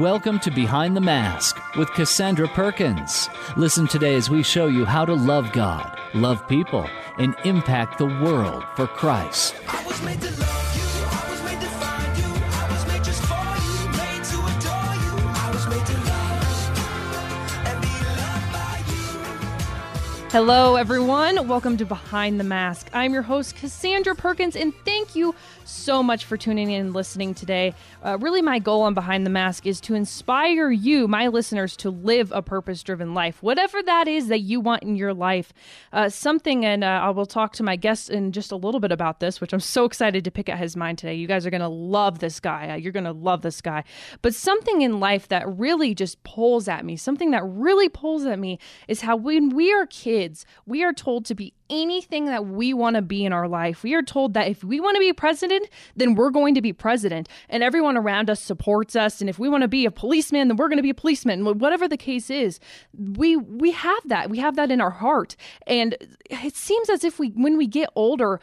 Welcome to Behind the Mask with Cassandra Perkins. Listen today as we show you how to love God, love people, and impact the world for Christ. Hello, everyone. Welcome to Behind the Mask. I'm your host, Cassandra Perkins, and thank you so much for tuning in and listening today. Uh, really, my goal on Behind the Mask is to inspire you, my listeners, to live a purpose driven life, whatever that is that you want in your life. Uh, something, and uh, I will talk to my guest in just a little bit about this, which I'm so excited to pick at his mind today. You guys are going to love this guy. Uh, you're going to love this guy. But something in life that really just pulls at me, something that really pulls at me, is how when we are kids, kids, we are told to be anything that we want to be in our life. We are told that if we want to be president, then we're going to be president, and everyone around us supports us. And if we want to be a policeman, then we're going to be a policeman. Whatever the case is, we we have that. We have that in our heart, and it seems as if we, when we get older,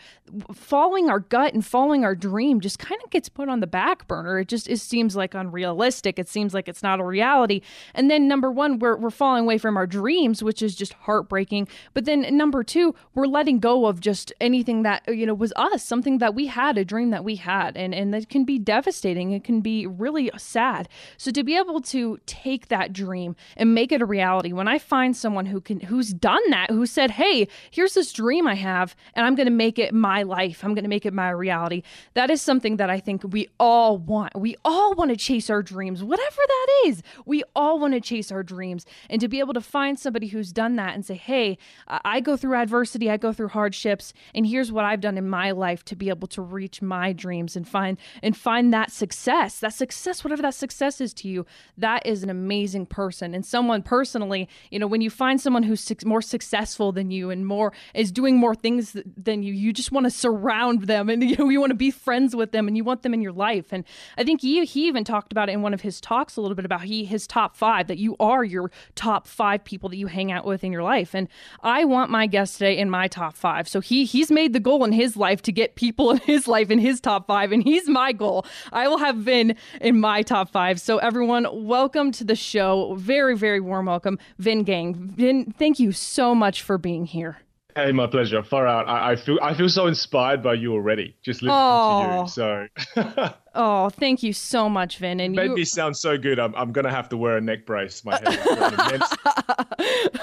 following our gut and following our dream just kind of gets put on the back burner. It just it seems like unrealistic. It seems like it's not a reality. And then number one, we're we're falling away from our dreams, which is just heartbreaking. But then number two, we're letting go of just anything that you know was us, something that we had, a dream that we had, and and that can be devastating. It can be really sad. So to be able to take that dream and make it a reality, when I find someone who can who's done that, who said, "Hey, here's this dream I have, and I'm going to make it my life. I'm going to make it my reality." That is something that I think we all want. We all want to chase our dreams, whatever that is. We all want to chase our dreams, and to be able to find somebody who's done that and say, "Hey, I go through adversity, I go through hardships, and here's what I've done in my life to be able to reach my dreams and find and find that success. That success, whatever that success is to you, that is an amazing person and someone personally. You know, when you find someone who's su- more successful than you and more is doing more things than you, you just want to surround them and you know you want to be friends with them and you want them in your life. And I think he he even talked about it in one of his talks a little bit about he his top five that you are your top five people that you hang out with in your life. And I want my guest today in my top five. So he he's made the goal in his life to get people in his life in his top five, and he's my goal. I will have Vinh in my top five. So everyone, welcome to the show. Very very warm welcome, Vinh Giang. Vinh, thank you so much for being here. Hey, my pleasure. Far out. I, I, feel I feel so inspired by you already. Just listening oh. to you. So Oh, thank you so much, Vinh. And you made you... me sound so good. I'm, I'm gonna have to wear a neck brace. My head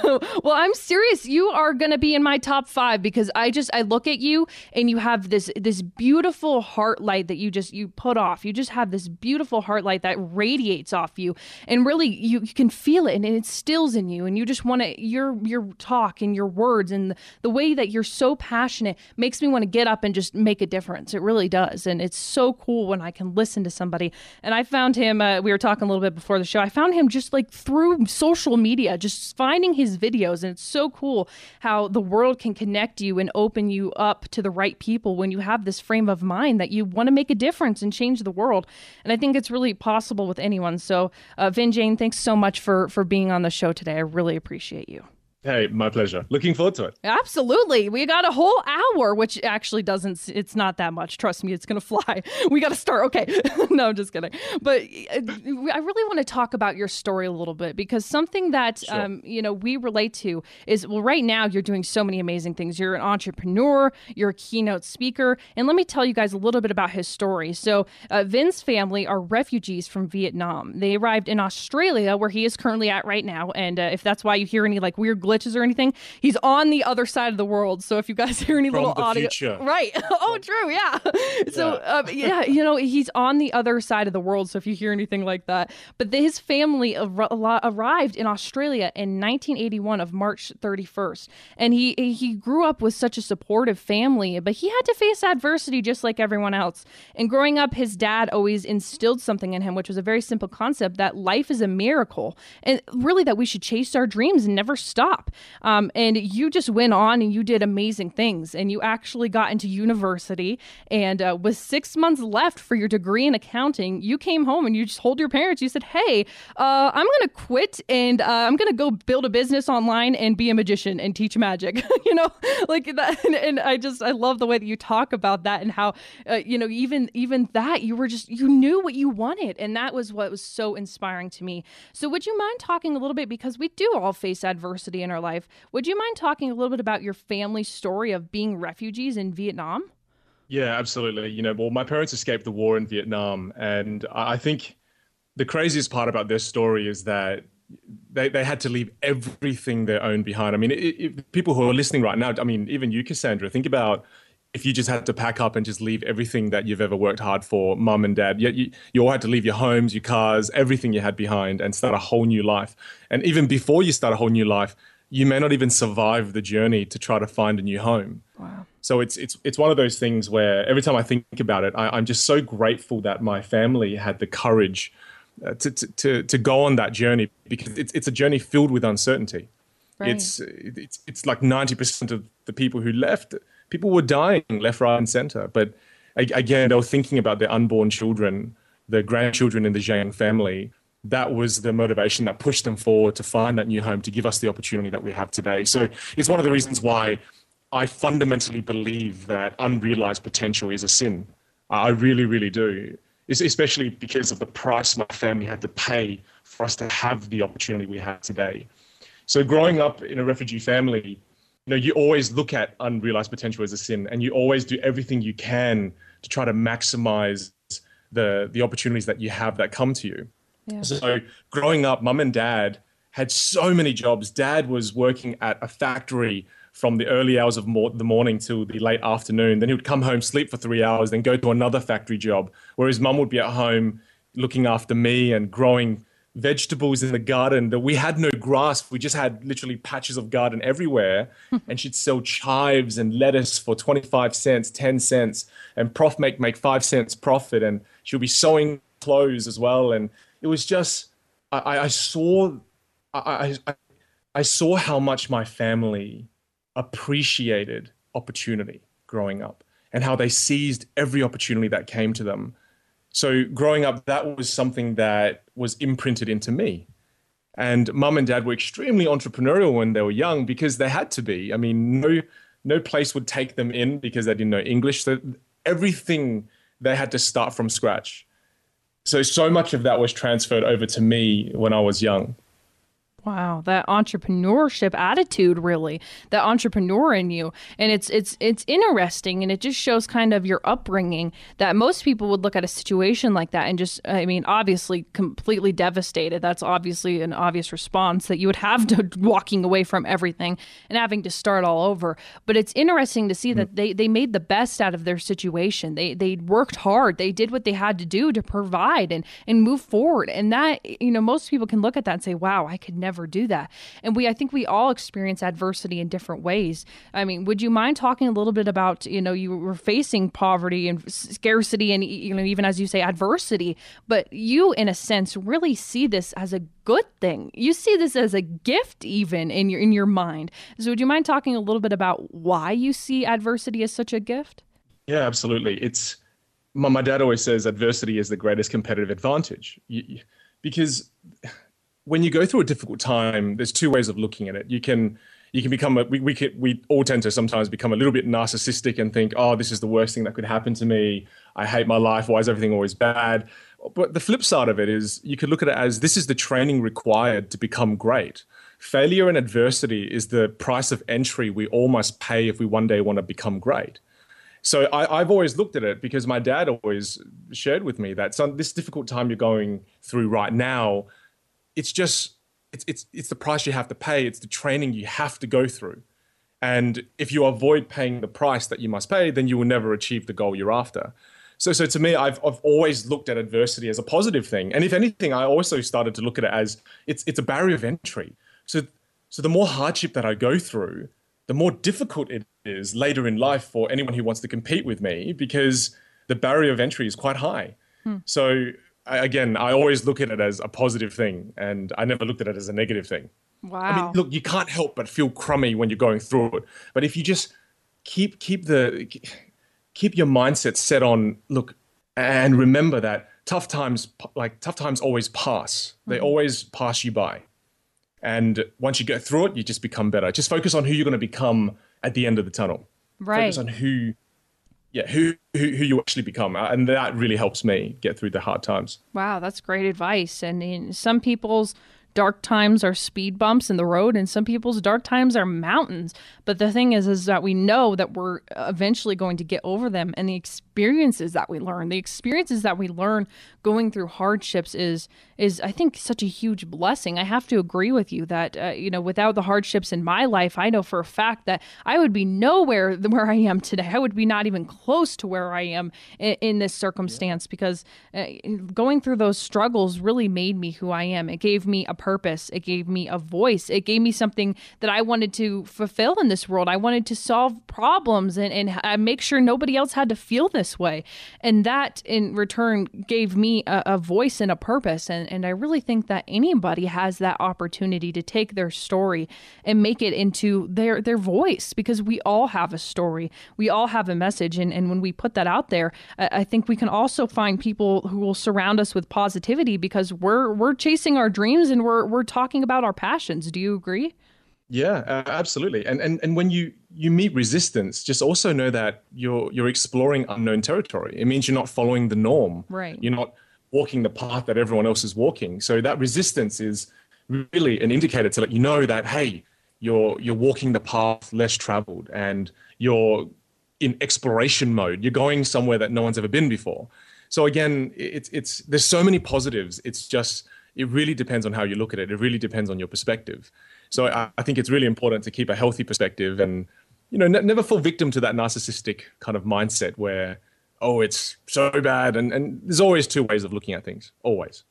well, I'm serious. You are gonna be in my top five because I just I look at you and you have this this beautiful heart light that you just you put off. You just have this beautiful heart light that radiates off you, and really you, you can feel it and it instills in you. And you just want to your your talk and your words and the, the way that you're so passionate makes me want to get up and just make a difference. It really does, and it's so cool when I can listen to somebody. And I found him, uh, we were talking a little bit before the show, I found him just like through social media, just finding his videos. And it's so cool how the world can connect you and open you up to the right people when you have this frame of mind that you want to make a difference and change the world. And I think it's really possible with anyone. So, uh, Vinh Giang, thanks so much for, for being on the show today. I really appreciate you. Hey, my pleasure. Looking forward to it. Absolutely. We got a whole hour, which actually doesn't, it's not that much. Trust me, it's going to fly. We got to start. Okay. no, I'm just kidding. But uh, I really want to talk about your story a little bit because something that, sure. um, you know, we relate to is, well, right now you're doing so many amazing things. You're an entrepreneur, you're a keynote speaker. And let me tell you guys a little bit about his story. So, uh, Vinh's family are refugees from Vietnam. They arrived in Australia, where he is currently at right now. And uh, if that's why you hear any like weird glitches or anything, he's on the other side of the world. So if you guys hear any From little audio, future. right? oh, true, yeah. So uh, yeah, you know, he's on the other side of the world. So if you hear anything like that, but the, his family ar- arrived in Australia in 1981 of March 31st, and he he grew up with such a supportive family, but he had to face adversity just like everyone else. And growing up, his dad always instilled something in him, which was a very simple concept that life is a miracle, and really that we should chase our dreams and never stop. Um, and you just went on and you did amazing things, and you actually got into university. And uh, with six months left for your degree in accounting, you came home and you just told your parents, you said, "Hey, uh, I'm going to quit and uh, I'm going to go build a business online and be a magician and teach magic." you know, like that. And, and, I just I love the way that you talk about that and how uh, you know even even that you were just you knew what you wanted, and that was what was so inspiring to me. So would you mind talking a little bit because we do all face adversity in our life? Would you mind talking a little bit about your family story of being refugees in Vietnam? Yeah, absolutely. You know, well, my parents escaped the war in Vietnam, and I think the craziest part about their story is that they, they had to leave everything they owned behind. I mean, it, it, people who are listening right now, I mean, even you, Cassandra, think about if you just had to pack up and just leave everything that you've ever worked hard for, mum and dad, you, you, you all had to leave your homes, your cars, everything you had behind and start a whole new life. And even before you start a whole new life, you may not even survive the journey to try to find a new home. Wow. So it's it's it's one of those things where every time I think about it, I, am just so grateful that my family had the courage uh, to, to to go on that journey because it's it's a journey filled with uncertainty. Right. It's it's it's like ninety percent of the people who left, people were dying left, right, and center. But again, they were thinking about their unborn children, the grandchildren in the Giang family, that was the motivation that pushed them forward to find that new home to give us the opportunity that we have today. So it's one of the reasons why I fundamentally believe that unrealized potential is a sin. I really, really do. It's especially because of the price my family had to pay for us to have the opportunity we have today. So growing up in a refugee family, you know, you always look at unrealized potential as a sin, and you always do everything you can to try to maximize the the opportunities that you have that come to you. Yeah. So growing up, mum and dad had so many jobs. Dad was working at a factory from the early hours of mo- the morning till the late afternoon. Then he would come home, sleep for three hours, then go to another factory job. Whereas mum would be at home looking after me and growing vegetables in the garden that we had no grass. We just had literally patches of garden everywhere. Hmm. and she'd sell chives and lettuce for 25 cents, 10 cents, and prof make make five cents profit. And she'll be sewing clothes as well. And it was just I, I saw I, I I saw how much my family appreciated opportunity growing up and how they seized every opportunity that came to them. So growing up, that was something that was imprinted into me. And mum and dad were extremely entrepreneurial when they were young because they had to be. I mean, no no place would take them in because they didn't know English. So everything they had to start from scratch so so much of that was transferred over to me when I was young. Wow, that entrepreneurship attitude really, that entrepreneur in you. And it's it's it's interesting and it just shows kind of your upbringing that most people would look at a situation like that and just I mean, obviously completely devastated. That's obviously an obvious response that you would have to walking away from everything and having to start all over. But it's interesting to see mm. that they, they made the best out of their situation. They they worked hard. They did what they had to do to provide and and move forward. And that, you know, most people can look at that and say, Wow, I could never do that. And we, I think we all experience adversity in different ways. I mean, would you mind talking a little bit about, you know, you were facing poverty and scarcity and, you know, even as you say, adversity, but you, in a sense, really see this as a good thing. You see this as a gift, even in your in your mind. So, would you mind talking a little bit about why you see adversity as such a gift? Yeah, absolutely. It's my, dad always says adversity is the greatest competitive advantage, you, because when you go through a difficult time, there's two ways of looking at it. You can you can become a we we, can, we all tend to sometimes become a little bit narcissistic and think, oh, this is the worst thing that could happen to me. I hate my life. Why is everything always bad? But the flip side of it is you could look at it as this is the training required to become great. Failure and adversity is the price of entry we all must pay if we one day want to become great. So I, have always looked at it because my dad always shared with me that son, this difficult time you're going through right now, it's just it's, it's, it's the price you have to pay, it's the training you have to go through. And if you avoid paying the price that you must pay, then you will never achieve the goal you're after. So, so to me, I've, I've always looked at adversity as a positive thing. And if anything, I also started to look at it as it's, it's a barrier of entry. So, so the more hardship that I go through, the more difficult it is later in life for anyone who wants to compete with me because the barrier of entry is quite high. Hmm. So again, I always look at it as a positive thing, and I never looked at it as a negative thing. Wow. I mean, look, you can't help but feel crummy when you're going through it, but if you just keep keep the keep your mindset set on look and remember that tough times like tough times always pass. They mm-hmm. always pass you by. And once you get through it, you just become better. Just focus on who you're going to become at the end of the tunnel. Right. Focus on who yeah, who, who who you actually become, uh, and that really helps me get through the hard times. Wow, that's great advice. And in some people's dark times are speed bumps in the road and some people's dark times are mountains but the thing is is that we know that we're eventually going to get over them and the experiences that we learn the experiences that we learn going through hardships is is I think such a huge blessing. I have to agree with you that uh, you know without the hardships in my life, I know for a fact that I would be nowhere where I am today. I would be not even close to where I am in, in this circumstance yeah. because uh, going through those struggles really made me who I am. It gave me a purpose. It gave me a voice. It gave me something that I wanted to fulfill in this world. I wanted to solve problems and and make sure nobody else had to feel this way, and that in return gave me a, a, voice and a purpose. And, and I really think that anybody has that opportunity to take their story and make it into their, their voice because we all have a story. We all have a message. And, and when we put that out there, I, I think we can also find people who will surround us with positivity because we're, we're chasing our dreams and we're, we're talking about our passions. Do you agree? Yeah, uh, absolutely. And and and when you you meet resistance, just also know that you're you're exploring unknown territory. It means you're not following the norm. Right. You're not walking the path that everyone else is walking. So that resistance is really an indicator to let you know that hey, you're you're walking the path less traveled and you're in exploration mode. You're going somewhere that no one's ever been before. So again, it's it's there's so many positives. It's just it really depends on how you look at it. It really depends on your perspective. So I, I think it's really important to keep a healthy perspective and you know ne- never fall victim to that narcissistic kind of mindset where oh, it's so bad. And, and there's always two ways of looking at things, always.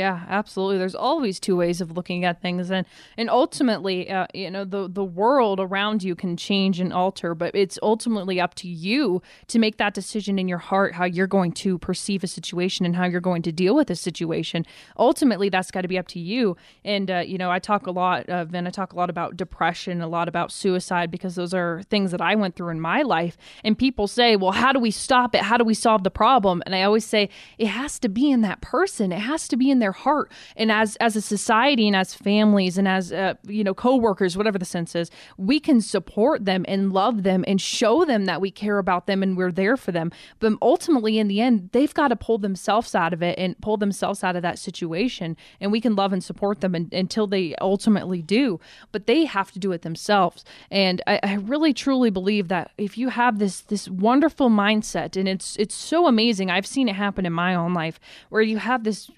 Yeah, absolutely. There's always two ways of looking at things, and and ultimately, uh, you know, the the world around you can change and alter, but it's ultimately up to you to make that decision in your heart how you're going to perceive a situation and how you're going to deal with a situation. Ultimately, that's got to be up to you. And uh, you know, I talk a lot, uh, Vinh. I talk a lot about depression, a lot about suicide, because those are things that I went through in my life. And people say, well, how do we stop it? How do we solve the problem? And I always say, it has to be in that person. It has to be in their heart. And as as a society and as families and as uh, you know coworkers, whatever the sense is, we can support them and love them and show them that we care about them and we're there for them. But ultimately, in the end, they've got to pull themselves out of it and pull themselves out of that situation. And we can love and support them and, until they ultimately do. But they have to do it themselves. And I, I really truly believe that if you have this this wonderful mindset, and it's it's so amazing. I've seen it happen in my own life where you have this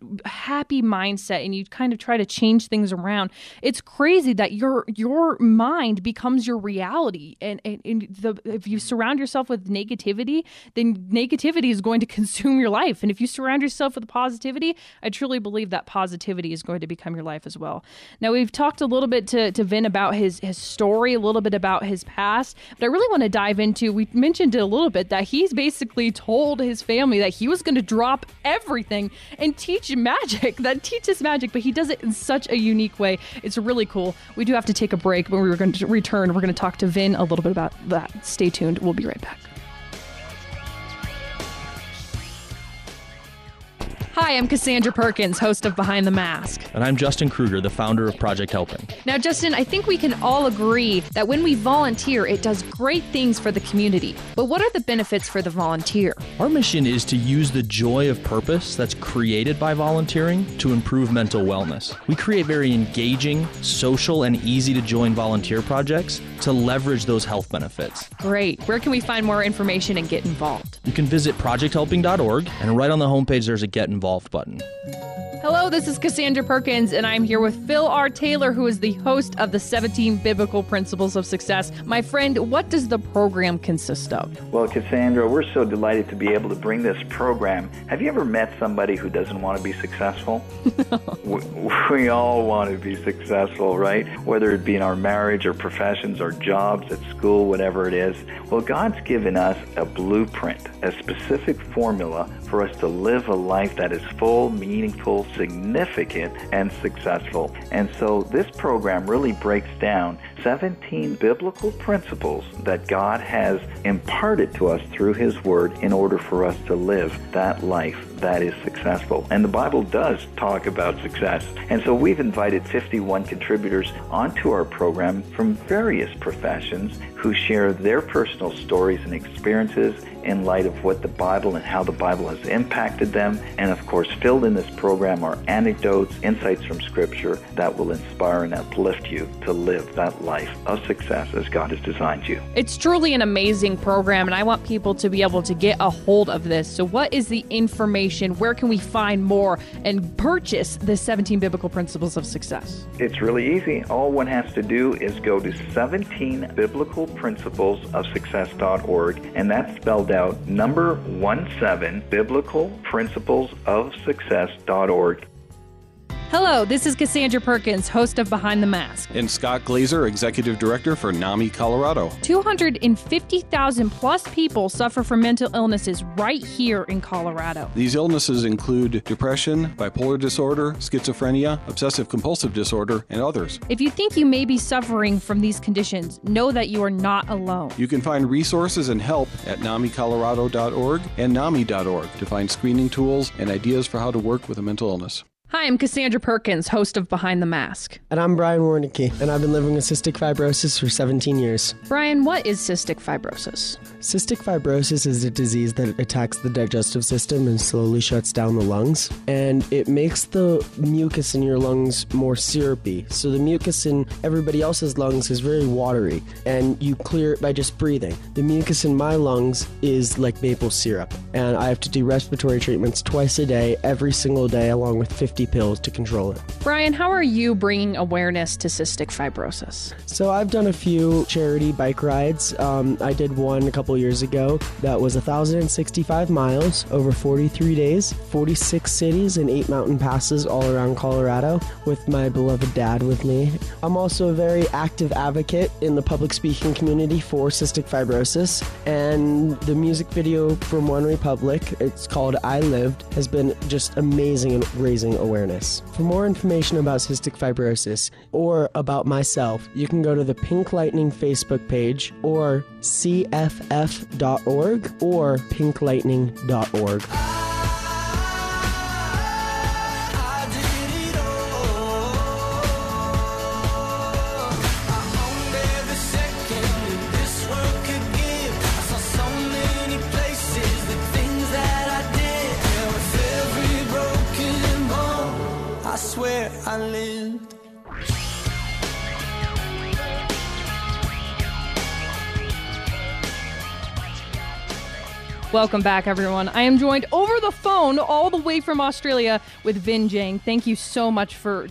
happy mindset and you kind of try to change things around, it's crazy that your your mind becomes your reality. And, and, and the, if you surround yourself with negativity, then negativity is going to consume your life. And if you surround yourself with positivity, I truly believe that positivity is going to become your life as well. Now we've talked a little bit to, to Vinh about his his story, a little bit about his past, but I really want to dive into. We mentioned it a little bit that he's basically told his family that he was going to drop everything and teach magic magic that teaches magic, but he does it in such a unique way. It's really cool. We do have to take a break, but we're going to return. We're going to talk to Vinh a little bit about that. Stay tuned. We'll be right back. Hi, I'm Cassandra Perkins, host of Behind the Mask. And I'm Justin Kruger, the founder of Project Helping. Now, Justin, I think we can all agree that when we volunteer, it does great things for the community. But what are the benefits for the volunteer? Our mission is to use the joy of purpose that's created by volunteering to improve mental wellness. We create very engaging, social, and easy to join volunteer projects to leverage those health benefits. Great. Where can we find more information and get involved? You can visit projecthelping.org, and right on the homepage, there's a Get Involved involved button. Hello, this is Cassandra Perkins, and I'm here with Phil R. Taylor, who is the host of the 17 Biblical Principles of Success. My friend, what does the program consist of? Well, Cassandra, we're so delighted to be able to bring this program. Have you ever met somebody who doesn't want to be successful? we, we all want to be successful, right? Whether it be in our marriage or professions or jobs at school, whatever it is. Well, God's given us a blueprint, a specific formula for us to live a life that is full, meaningful, significant, and successful. And so this program really breaks down 17 biblical principles that God has imparted to us through His Word in order for us to live that life that is successful. And the Bible does talk about success. And so we've invited 51 contributors onto our program from various professions who share their personal stories and experiences in light of what the Bible and how the Bible has impacted them. And of course, filled in this program are anecdotes, insights from Scripture that will inspire and uplift you to live that life of success as God has designed you. It's truly an amazing program, and I want people to be able to get a hold of this. So, what is the information? Where can we find more and purchase the 17 Biblical Principles of Success? It's really easy. All one has to do is go to 17 Biblical Principles of Success.org, and that's spelled out number one seven biblical principles of success.org. Hello, this is Cassandra Perkins, host of Behind the Mask. And Scott Glazer, Executive Director for NAMI Colorado. 250,000 plus people suffer from mental illnesses right here in Colorado. These illnesses include depression, bipolar disorder, schizophrenia, obsessive compulsive disorder, and others. If you think you may be suffering from these conditions, know that you are not alone. You can find resources and help at NAMIColorado.org and NAMI.org to find screening tools and ideas for how to work with a mental illness. Hi, I'm Cassandra Perkins, host of Behind the Mask. And I'm Brian Warnicki, and I've been living with cystic fibrosis for 17 years. Brian, what is cystic fibrosis? Cystic fibrosis is a disease that attacks the digestive system and slowly shuts down the lungs. And it makes the mucus in your lungs more syrupy. So the mucus in everybody else's lungs is very watery, and you clear it by just breathing. The mucus in my lungs is like maple syrup, and I have to do respiratory treatments twice a day, every single day, along with 50 pills to control it. Brian, how are you bringing awareness to cystic fibrosis? So I've done a few charity bike rides. Um, I did one a couple years ago that was 1,065 miles over 43 days, 46 cities, and eight mountain passes all around Colorado with my beloved dad with me. I'm also a very active advocate in the public speaking community for cystic fibrosis, and the music video from One Republic, it's called I Lived, has been just amazing in raising awareness. For more information about cystic fibrosis or about myself, you can go to the Pink Lightning Facebook page or cff.org or pinklightning.org. I lived. Welcome back, everyone. I am joined over the phone, all the way from Australia, with Vinh Giang. Thank you so much for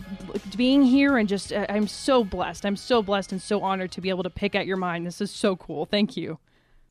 being here, and just uh, I'm so blessed. I'm so blessed and so honored to be able to pick at your mind. This is so cool. Thank you.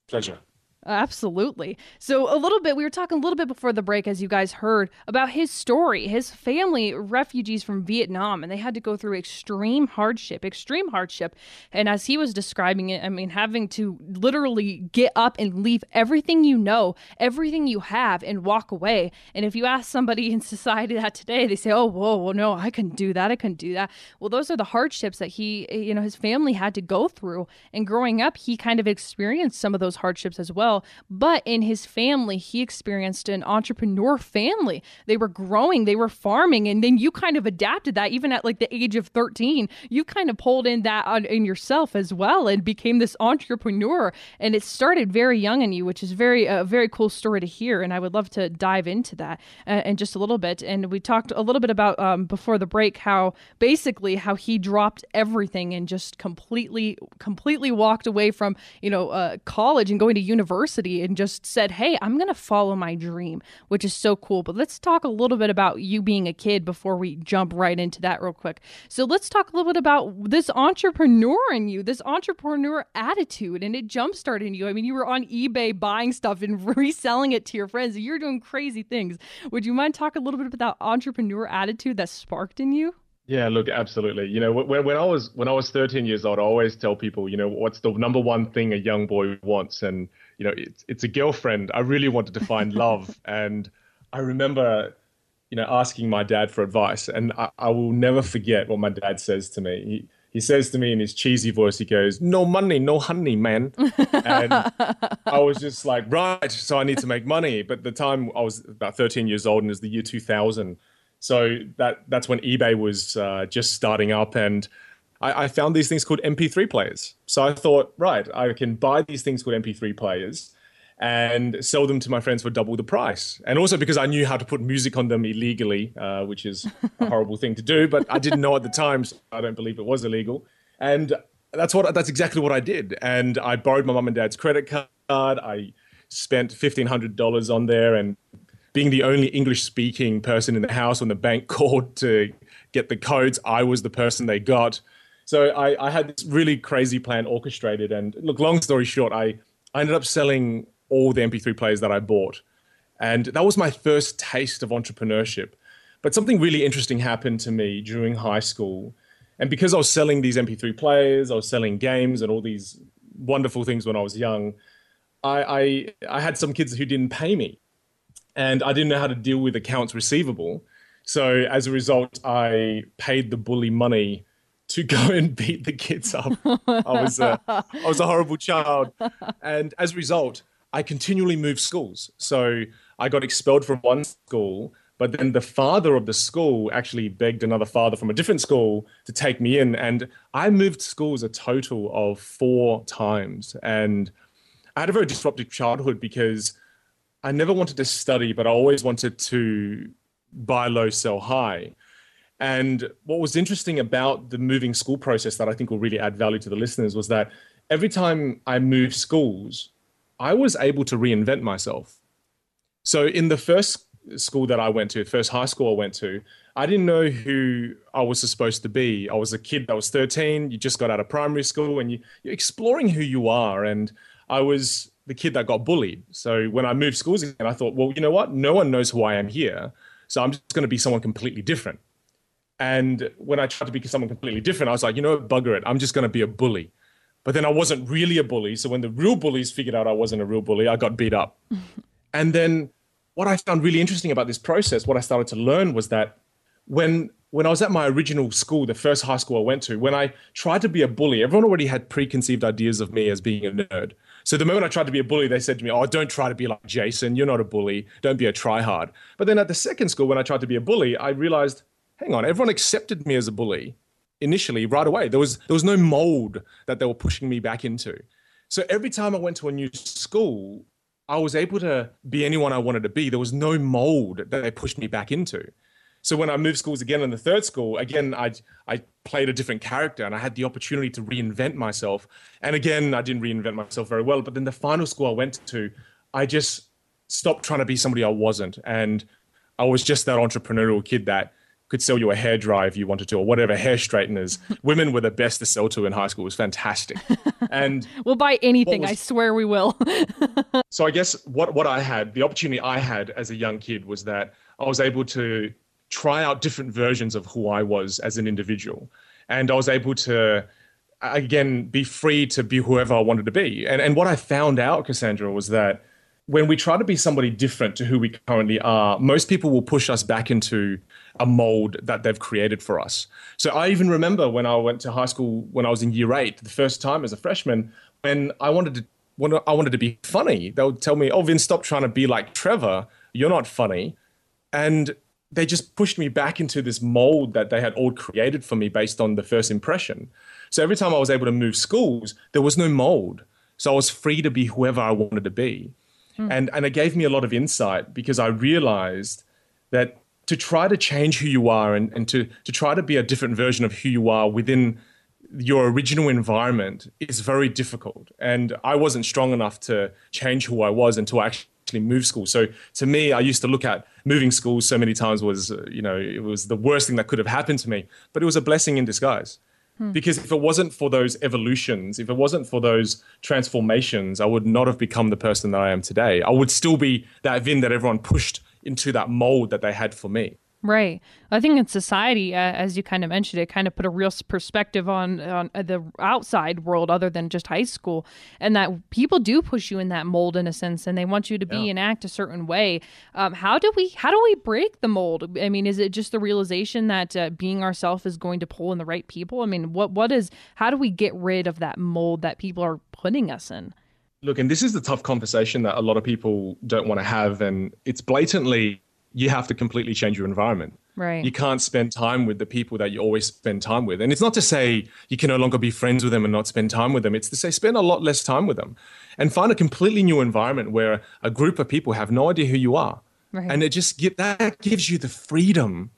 Pleasure. Absolutely. So, a little bit, we were talking a little bit before the break, as you guys heard, about his story. His family, refugees from Vietnam, and they had to go through extreme hardship, extreme hardship. And as he was describing it, I mean, having to literally get up and leave everything you know, everything you have, and walk away. And if you ask somebody in society that today, they say, oh, whoa, well, no, I couldn't do that. I couldn't do that. Well, those are the hardships that he, you know, his family had to go through. And growing up, he kind of experienced some of those hardships as well well. But in his family, he experienced an entrepreneur family. They were growing, they were farming, and then you kind of adapted that even at like the age of 13. You kind of pulled in that on, in yourself as well and became this entrepreneur. And it started very young in you, which is very a very cool story to hear. And I would love to dive into that uh, in just a little bit. And we talked a little bit about um, before the break how basically how he dropped everything and just completely completely walked away from you know uh, college and going to university university and just said, Hey, I'm going to follow my dream, which is so cool. But let's talk a little bit about you being a kid before we jump right into that real quick. So let's talk a little bit about this entrepreneur in you, this entrepreneur attitude, and it jump started you. I mean, you were on eBay buying stuff and reselling it to your friends. You're doing crazy things. Would you mind talking a little bit about that entrepreneur attitude that sparked in you? Yeah, look, absolutely. You know, when when I was when I was 13 years old, I always tell people, you know, what's the number one thing a young boy wants, and you know, it's it's a girlfriend. I really wanted to find love, and I remember, you know, asking my dad for advice, and I, I will never forget what my dad says to me. He, he says to me in his cheesy voice, he goes, "No money, no honey, man." and I was just like, "Right, so I need to make money." But the time I was about 13 years old, and it was the year 2000 so that that's when eBay was uh, just starting up, and I, I, found these things called MP3 players. So I thought, right, I can buy these things called MP3 players and sell them to my friends for double the price. And also because I knew how to put music on them illegally, uh, which is a horrible thing to do, but I didn't know at the time, so I don't believe it was illegal. And that's what that's exactly what I did. And I borrowed my mum and dad's credit card. I spent fifteen hundred dollars on there and being the only English speaking person in the house when the bank called to get the codes, I was the person they got. So I, I had this really crazy plan orchestrated. And look, long story short, I, I ended up selling all the MP3 players that I bought. And that was my first taste of entrepreneurship. But something really interesting happened to me during high school. And because I was selling these MP3 players, I was selling games and all these wonderful things when I was young, I, I, I had some kids who didn't pay me and I didn't know how to deal with accounts receivable. So as a result, I paid the bully money to go and beat the kids up. I was a, I was a horrible child, and as a result, I continually moved schools. So I got expelled from one school, but then the father of the school actually begged another father from a different school to take me in, and I moved schools a total of four times, and I had a very disruptive childhood because I never wanted to study, but I always wanted to buy low, sell high. And what was interesting about the moving school process that I think will really add value to the listeners was that every time I moved schools, I was able to reinvent myself. So in the first school that I went to, first high school I went to, I didn't know who I was supposed to be. I was a kid that was 13, you just got out of primary school and you, are exploring who you are. And I was the kid that got bullied. So when I moved schools again, I thought, well, you know what? No one knows who I am here. So I'm just going to be someone completely different. And when I tried to be someone completely different, I was like, you know, bugger it. I'm just going to be a bully. But then I wasn't really a bully. So when the real bullies figured out I wasn't a real bully, I got beat up. and then what I found really interesting about this process, what I started to learn was that when when I was at my original school, the first high school I went to, when I tried to be a bully, everyone already had preconceived ideas of me as being a nerd. So the moment I tried to be a bully, they said to me, "Oh, don't try to be like Jason. You're not a bully. Don't be a tryhard." But then at the second school, when I tried to be a bully, I realized, hang on, everyone accepted me as a bully initially right away. There was there was no mold that they were pushing me back into. So every time I went to a new school, I was able to be anyone I wanted to be. There was no mold that they pushed me back into. So when I moved schools again in the third school, again I I played a different character and I had the opportunity to reinvent myself. And again, I didn't reinvent myself very well. But then the final school I went to, I just stopped trying to be somebody I wasn't, and I was just that entrepreneurial kid that could sell you a hair dryer if you wanted to, or whatever hair straighteners. Women were the best to sell to in high school. It was fantastic. And we'll buy anything. Was, I swear we will. so I guess what what I had, the opportunity I had as a young kid was that I was able to try out different versions of who I was as an individual. And I was able to, again, be free to be whoever I wanted to be. And, and what I found out, Cassandra, was that when we try to be somebody different to who we currently are, most people will push us back into a mold that they've created for us. So I even remember when I went to high school when I was in year eight, the first time as a freshman, when I wanted to when I wanted to be funny, they would tell me, "Oh, Vinh, stop trying to be like Trevor. You're not funny." And they just pushed me back into this mold that they had all created for me based on the first impression. So every time I was able to move schools, there was no mold. So I was free to be whoever I wanted to be. Hmm. And, and it gave me a lot of insight because I realized that to try to change who you are and, and to, to try to be a different version of who you are within your original environment is very difficult. And I wasn't strong enough to change who I was until I actually moved school. So to me, I used to look at moving schools so many times was, uh, you know, it was the worst thing that could have happened to me. But it was a blessing in disguise. Hmm. Because if it wasn't for those evolutions, if it wasn't for those transformations, I would not have become the person that I am today. I would still be that Vinh that everyone pushed into that mold that they had for me. Right. I think in society, uh, as you kind of mentioned, it kind of put a real perspective on, on uh, the outside world other than just high school, and that people do push you in that mold in a sense, and they want you to be yeah. and act a certain way. Um, how do we how do we break the mold? I mean, is it just the realization that uh, being ourselves is going to pull in the right people? I mean, what what is how do we get rid of that mold that people are putting us in? Look, and this is the tough conversation that a lot of people don't want to have, and it's blatantly you have to completely change your environment. Right. You can't spend time with the people that you always spend time with. And it's not to say you can no longer be friends with them and not spend time with them. It's to say spend a lot less time with them and find a completely new environment where a group of people have no idea who you are. Right. And it just get, that gives you the freedom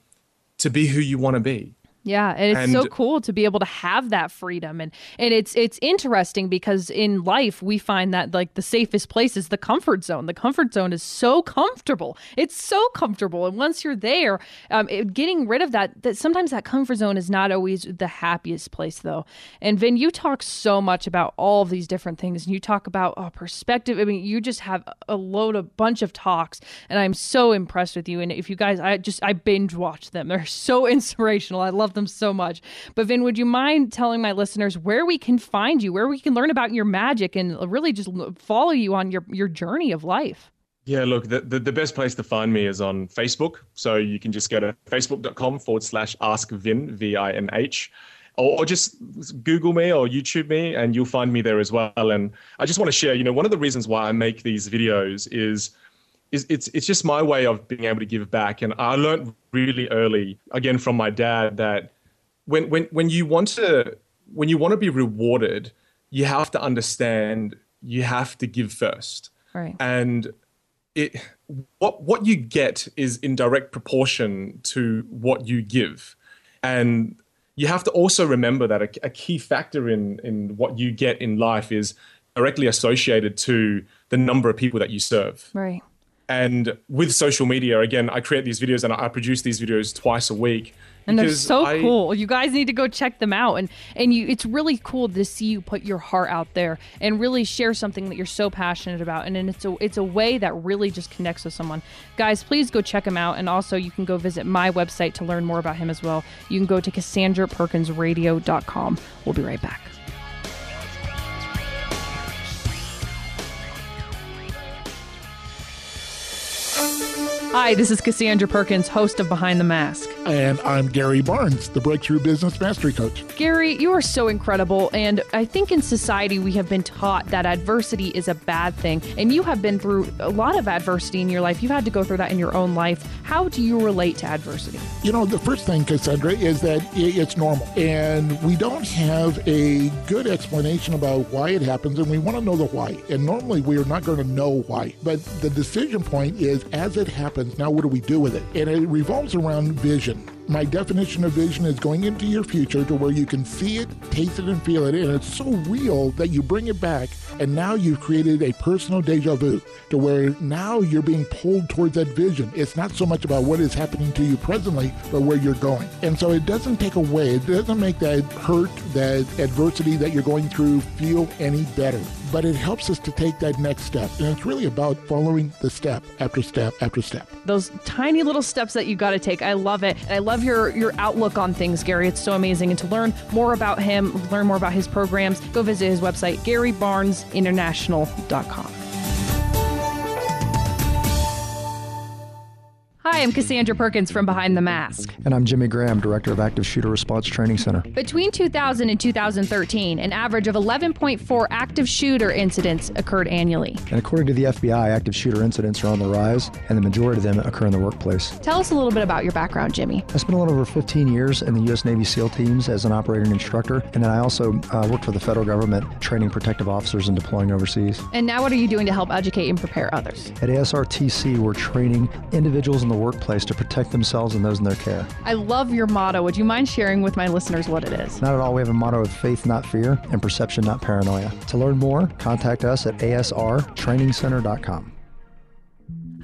to be who you want to be. Yeah, and it's and, so cool to be able to have that freedom and and it's it's interesting because in life we find that like the safest place is the comfort zone. The comfort zone is so comfortable. It's so comfortable and once you're there, um, it, getting rid of that that sometimes that comfort zone is not always the happiest place though. And Vinh, you talk so much about all of these different things and you talk about oh, perspective. I mean, you just have a load a bunch of talks and I'm so impressed with you and if you guys I just I binge watch them. They're so inspirational. I love them so much. But Vinh, would you mind telling my listeners where we can find you, where we can learn about your magic and really just follow you on your, your journey of life? Yeah, look, the, the, the, best place to find me is on Facebook. So you can just go to facebook.com forward slash ask Vinh, V I N H, or, or just Google me or YouTube me, and you'll find me there as well. And I just want to share, you know, one of the reasons why I make these videos is is it's it's just my way of being able to give back. And I learned really early, again from my dad, that when when when you want to when you want to be rewarded, you have to understand you have to give first. Right. And it what what you get is in direct proportion to what you give. And you have to also remember that a, a key factor in in what you get in life is directly associated to the number of people that you serve. Right. And with social media, again, I create these videos and I produce these videos twice a week and they're so I, cool. You guys need to go check them out. And and you, it's really cool to see you put your heart out there and really share something that you're so passionate about. And, and it's a it's a way that really just connects with someone. Guys, please go check him out. And also, you can go visit my website to learn more about him as well. You can go to CassandraPerkinsRadio.com. We'll be right back. Hi, this is Cassandra Perkins, host of Behind the Mask. And I'm Gary Barnes, the Breakthrough Business Mastery Coach. Gary, you are so incredible. And I think in society, we have been taught that adversity is a bad thing. And you have been through a lot of adversity in your life. You've had to go through that in your own life. How do you relate to adversity? You know, the first thing, Cassandra, is that it's normal. And we don't have a good explanation about why it happens. And we want to know the why. And normally, we are not going to know why. But the decision point is as it happens, happens. Now, what do we do with it? And it revolves around vision. My definition of vision is going into your future to where you can see it, taste it, and feel it. And it's so real that you bring it back. And now you've created a personal deja vu to where now you're being pulled towards that vision. It's not so much about what is happening to you presently, but where you're going. And so it doesn't take away, it doesn't make that hurt, that adversity that you're going through feel any better but it helps us to take that next step. And it's really about following the step after step after step. Those tiny little steps that you got to take. I love it. And I love your, your outlook on things, Gary. It's so amazing. And to learn more about him, learn more about his programs, go visit his website, GaryBarnesInternational.com. Hi, I'm Cassandra Perkins from Behind the Mask. And I'm Jimmy Graham, Director of Active Shooter Response Training Center. Between 2000 and 2013, an average of 11.4 active shooter incidents occurred annually. And according to the FBI, active shooter incidents are on the rise, and the majority of them occur in the workplace. Tell us a little bit about your background, Jimmy. I spent a little over 15 years in the U.S. Navy SEAL teams as an operating instructor, and then I also uh, worked for the federal government training protective officers and deploying overseas. And now, what are you doing to help educate and prepare others? At ASRTC, we're training individuals in the workplace to protect themselves and those in their care. I love your motto. Would you mind sharing with my listeners what it is? Not at all. We have a motto of faith, not fear, and perception, not paranoia. To learn more, contact us at asrtrainingcenter.com.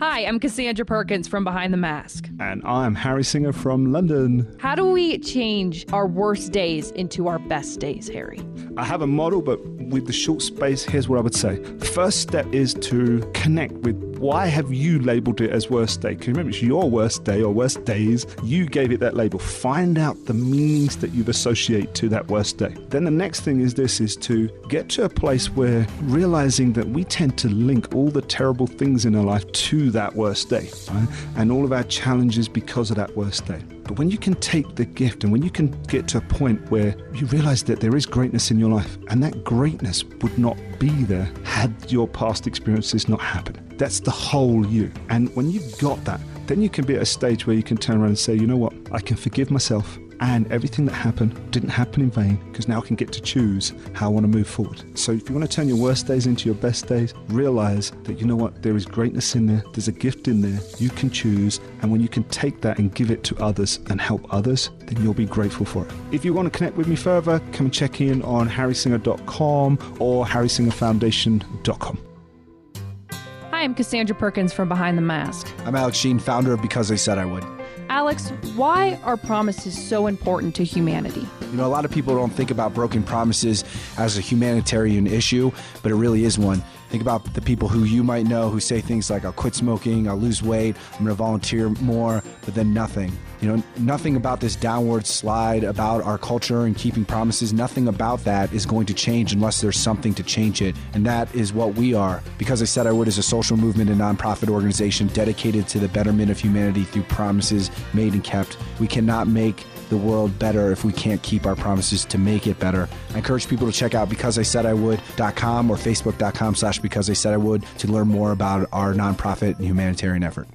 Hi, I'm Cassandra Perkins from Behind the Mask. And I'm Harry Singer from London. How do we change our worst days into our best days, Harry? I have a model, but with the short space, here's what I would say. First step is to connect with why have you labeled it as worst day? Because remember, it's your worst day or worst days. You gave it that label. Find out the meanings that you associate to that worst day. Then the next thing is this is to get to a place where realizing that we tend to link all the terrible things in our life to that worst day, right? And all of our challenges because of that worst day. But when you can take the gift and when you can get to a point where you realize that there is greatness in your life and that greatness would not be there had your past experiences not happened. That's the whole you. And when you've got that, then you can be at a stage where you can turn around and say, you know what, I can forgive myself and everything that happened didn't happen in vain because now I can get to choose how I want to move forward. So if you want to turn your worst days into your best days, realize that you know what, there is greatness in there, there's a gift in there, you can choose, and when you can take that and give it to others and help others, then you'll be grateful for it. If you want to connect with me further, come and check in on harrysinger.com or harrysingerfoundation.com. Hi, I'm Cassandra Perkins from Behind the Mask. I'm Alex Sheen, founder of Because I Said I Would. Alex, why are promises so important to humanity? You know, a lot of people don't think about broken promises as a humanitarian issue, but it really is one. Think about the people who you might know who say things like, I'll quit smoking, I'll lose weight, I'm going to volunteer more, but then nothing. You know, nothing about this downward slide about our culture and keeping promises, nothing about that is going to change unless there's something to change it. And that is what we are. Because I Said I Would is a social movement and nonprofit organization dedicated to the betterment of humanity through promises made and kept. We cannot make the world better if we can't keep our promises to make it better. I encourage people to check out becauseisaidiwould.com or facebook.com slash because I said I would to learn more about our nonprofit and humanitarian effort.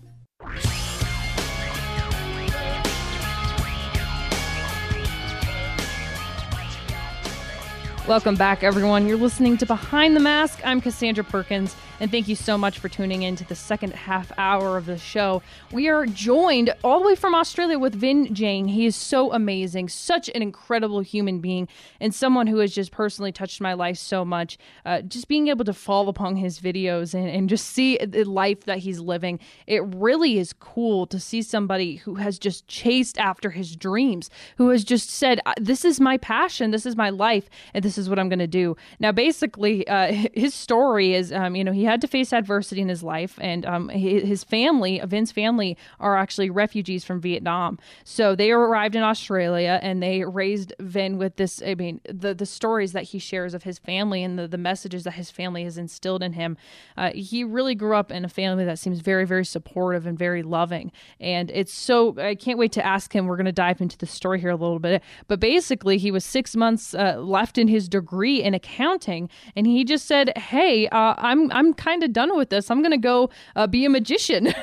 Welcome back, everyone. You're listening to Behind the Mask. I'm Cassandra Perkins, and thank you so much for tuning in to the second half hour of the show. We are joined all the way from Australia with Vinh Giang. He is so amazing, such an incredible human being, and someone who has just personally touched my life so much. Uh, just being able to fall upon his videos and, and just see the life that he's living, it really is cool to see somebody who has just chased after his dreams, who has just said, This is my passion, this is my life, and this is what I'm going to do. Now, basically, uh, his story is, um, you know, he had to face adversity in his life, and um, his family, Vinh's family, are actually refugees from Vietnam. So they arrived in Australia and they raised Vinh with this. I mean, the the stories that he shares of his family and the, the messages that his family has instilled in him. Uh, he really grew up in a family that seems very, very supportive and very loving. And it's so, I can't wait to ask him. We're going to dive into the story here a little bit. But basically, he was six months uh, left in his degree in accounting, and he just said, "Hey, uh, I'm I'm kind of done with this. I'm gonna go uh, be a magician."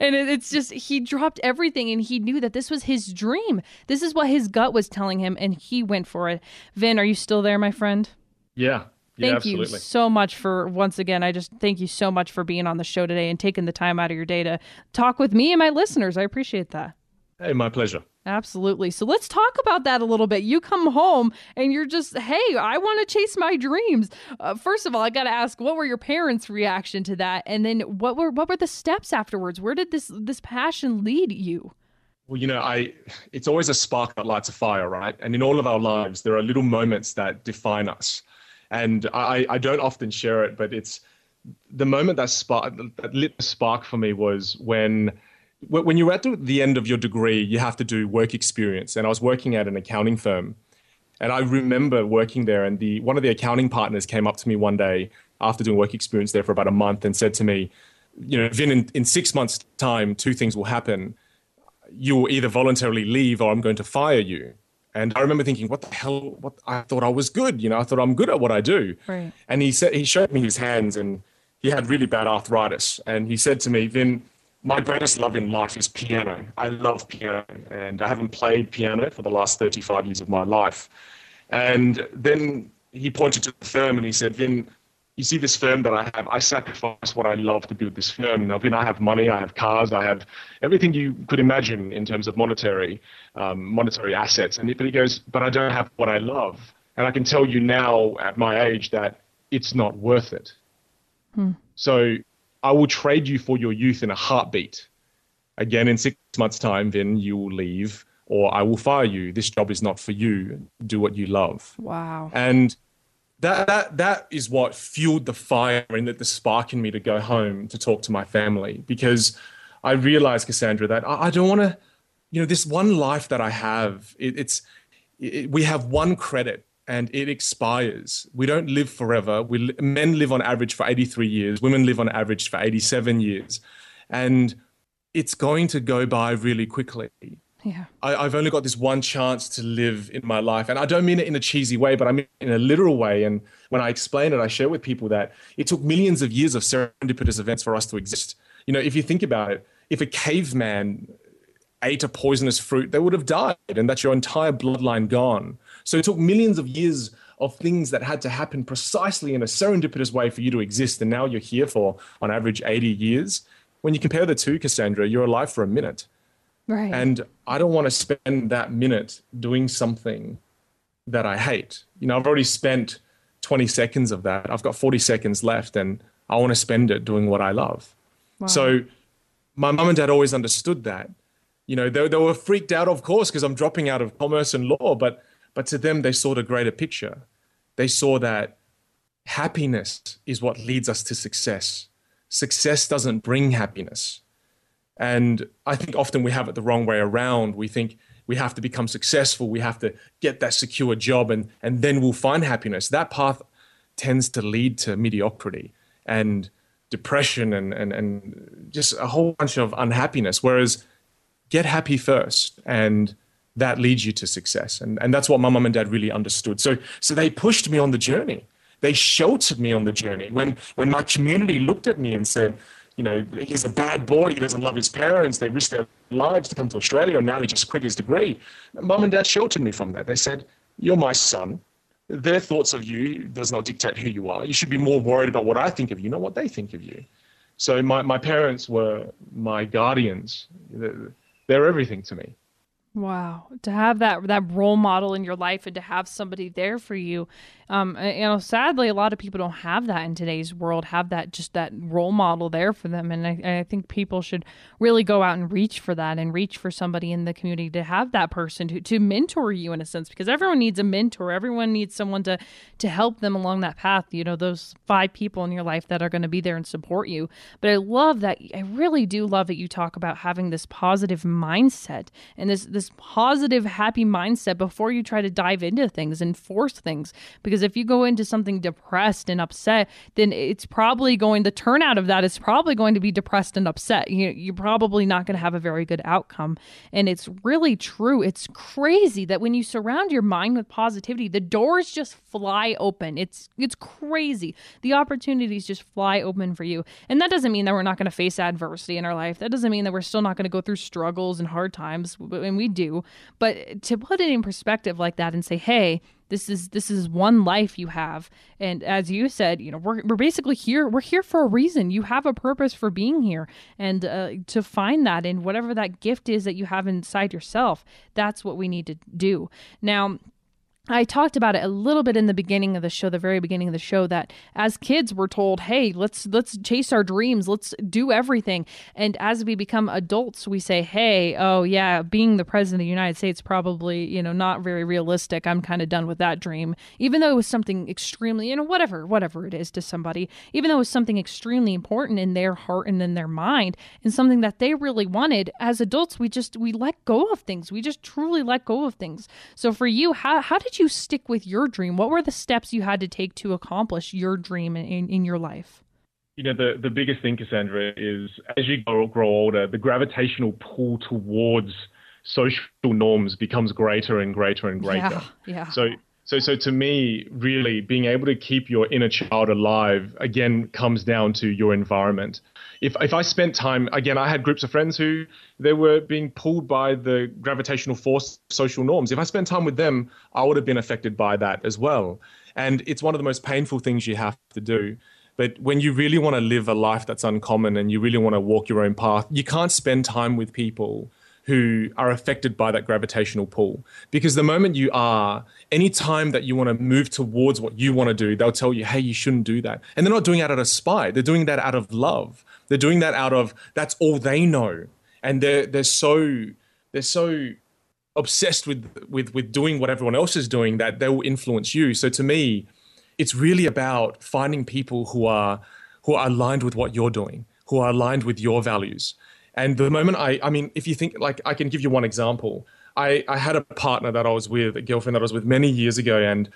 and it, it's just he dropped everything, and he knew that this was his dream. This is what his gut was telling him, and he went for it. Vinh, are you still there, my friend? Yeah. Yeah, thank absolutely. you so much for once again. I just thank you so much for being on the show today and taking the time out of your day to talk with me and my listeners. I appreciate that. Hey, my pleasure. Absolutely. So let's talk about that a little bit. You come home and you're just, hey, I want to chase my dreams. Uh, first of all, I got to ask, what were your parents' reaction to that, and then what were what were the steps afterwards? Where did this this passion lead you? Well, you know, I it's always a spark that lights a fire, right? And in all of our lives, there are little moments that define us, and I, I don't often share it, but it's the moment that spark that lit the spark for me was when when you're at the end of your degree, you have to do work experience. And I was working at an accounting firm. And I remember working there, and the one of the accounting partners came up to me one day after doing work experience there for about a month and said to me, you know, Vinh, in, in six months' time, two things will happen. You will either voluntarily leave or I'm going to fire you. And I remember thinking, what the hell? What I thought I was good, you know, I thought I'm good at what I do. Right. And he said he showed me his hands and he had really bad arthritis. And he said to me, Vinh, my greatest love in life is piano. I love piano, and I haven't played piano for the last 35 years of my life. And then he pointed to the firm and he said, Vinh, you see this firm that I have, I sacrifice what I love to build this firm. Now, I have money, I have cars, I have everything you could imagine in terms of monetary, um, monetary assets. And but he goes, but I don't have what I love. And I can tell you now at my age that it's not worth it. Hmm. So I will trade you for your youth in a heartbeat. Again, in six months' time, then you will leave or I will fire you. This job is not for you. Do what you love. Wow. And that that that is what fueled the fire and the, the spark in me to go home to talk to my family because I realized, Cassandra, that I, I don't want to, you know, this one life that I have, it, it's it, we have one credit and it expires. We don't live forever. We men live on average for 83 years. Women live on average for 87 years, and it's going to go by really quickly. Yeah. I, have only got this one chance to live in my life. And I don't mean it in a cheesy way, but I mean in a literal way. And when I explain it, I share with people that it took millions of years of serendipitous events for us to exist. You know, if you think about it, if a caveman ate a poisonous fruit, they would have died, and that's your entire bloodline gone. So it took millions of years of things that had to happen precisely in a serendipitous way for you to exist. And now you're here for, on average, 80 years. When you compare the two, Cassandra, you're alive for a minute. Right. And I don't want to spend that minute doing something that I hate. You know, I've already spent 20 seconds of that. I've got 40 seconds left and I want to spend it doing what I love. Wow. So my mom and dad always understood that. You know, they, they were freaked out, of course, because I'm dropping out of commerce and law, but but to them they saw the greater picture. They saw that happiness is what leads us to success. Success doesn't bring happiness. And I think often we have it the wrong way around. We think we have to become successful, we have to get that secure job, and, and then we'll find happiness. That path tends to lead to mediocrity and depression and, and, and just a whole bunch of unhappiness. Whereas get happy first and that leads you to success. And, and that's what my mom and dad really understood. So, so they pushed me on the journey. They sheltered me on the journey. When, when my community looked at me and said, you know, he's a bad boy. He doesn't love his parents. They risked their lives to come to Australia, and now he just quit his degree. Mum and dad sheltered me from that. They said, "You're my son. Their thoughts of you does not dictate who you are. You should be more worried about what I think of you, not what they think of you." So my my parents were my guardians. They're everything to me. Wow, to have that that role model in your life and to have somebody there for you um, you know, sadly, a lot of people don't have that in today's world. Have that just that role model there for them, and I, I think people should really go out and reach for that and reach for somebody in the community to have that person to to mentor you in a sense, because everyone needs a mentor. Everyone needs someone to to help them along that path. You know, those five people in your life that are going to be there and support you. But I love that. I really do love that you talk about having this positive mindset and this this positive, happy mindset before you try to dive into things and force things because because if you go into something depressed and upset, then it's probably going the turnout of that is probably going to be depressed and upset. You, you're probably not going to have a very good outcome. And it's really true. It's crazy that when you surround your mind with positivity, the doors just fly open. It's it's crazy. The opportunities just fly open for you. And that doesn't mean that we're not going to face adversity in our life. That doesn't mean that we're still not going to go through struggles and hard times, and we do. But to put it in perspective like that and say, "Hey, this is this is one life you have. And as you said you know we're, we're basically here we're here for a reason. You have a purpose for being here. And uh, to find that in whatever that gift is that you have inside yourself that's what we need to do. Now I talked about it a little bit in the beginning of the show, the very beginning of the show, that as kids we're told, "Hey, let's let's chase our dreams, let's do everything." And as we become adults, we say, "Hey, oh yeah, being the president of the United States probably, you know, not very realistic. I'm kind of done with that dream." Even though it was something extremely, you know, whatever, whatever it is to somebody, even though it was something extremely important in their heart and in their mind, and something that they really wanted, as adults, we just we let go of things. We just truly let go of things. So for you, how how did you stick with your dream? What were the steps you had to take to accomplish your dream in, in your life? You know, the, the biggest thing, Cassandra, is as you grow, grow older, the gravitational pull towards social norms becomes greater and greater and greater. Yeah, yeah. So so, so to me, really being able to keep your inner child alive again comes down to your environment. If if I spent time again, I had groups of friends who they were being pulled by the gravitational force social norms. If I spent time with them, I would have been affected by that as well. And it's one of the most painful things you have to do. But when you really want to live a life that's uncommon and you really want to walk your own path, you can't spend time with people who are affected by that gravitational pull. Because the moment you are, any time that you want to move towards what you want to do, they'll tell you, hey, you shouldn't do that. And they're not doing that out of spite, they're doing that out of love. They're doing that out of that's all they know. And they're they're so they're so obsessed with with with doing what everyone else is doing that they will influence you. So to me, it's really about finding people who are who are aligned with what you're doing, who are aligned with your values. And the moment I, I mean, if you think like I can give you one example. I, I had a partner that I was with, a girlfriend that I was with many years ago, and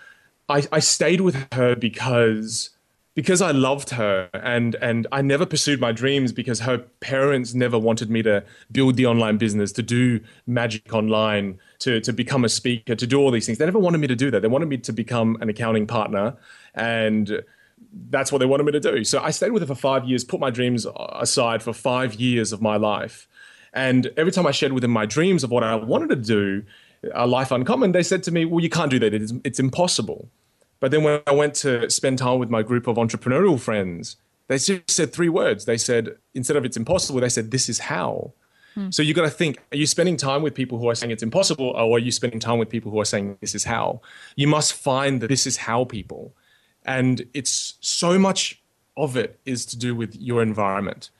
I, I stayed with her because because I loved her and and I never pursued my dreams because her parents never wanted me to build the online business, to do magic online, to to become a speaker, to do all these things. They never wanted me to do that. They wanted me to become an accounting partner and that's what they wanted me to do. So I stayed with her for five years, put my dreams aside for five years of my life. And every time I shared with them my dreams of what I wanted to do, a life uncommon, they said to me, Well, you can't do that. It's, it's impossible. But then when I went to spend time with my group of entrepreneurial friends, they just said three words. They said, instead of it's impossible, they said, This is how. Hmm. So you got to think: Are you spending time with people who are saying it's impossible, or are you spending time with people who are saying this is how? You must find that this is how people and it's so much of it is to do with your environment.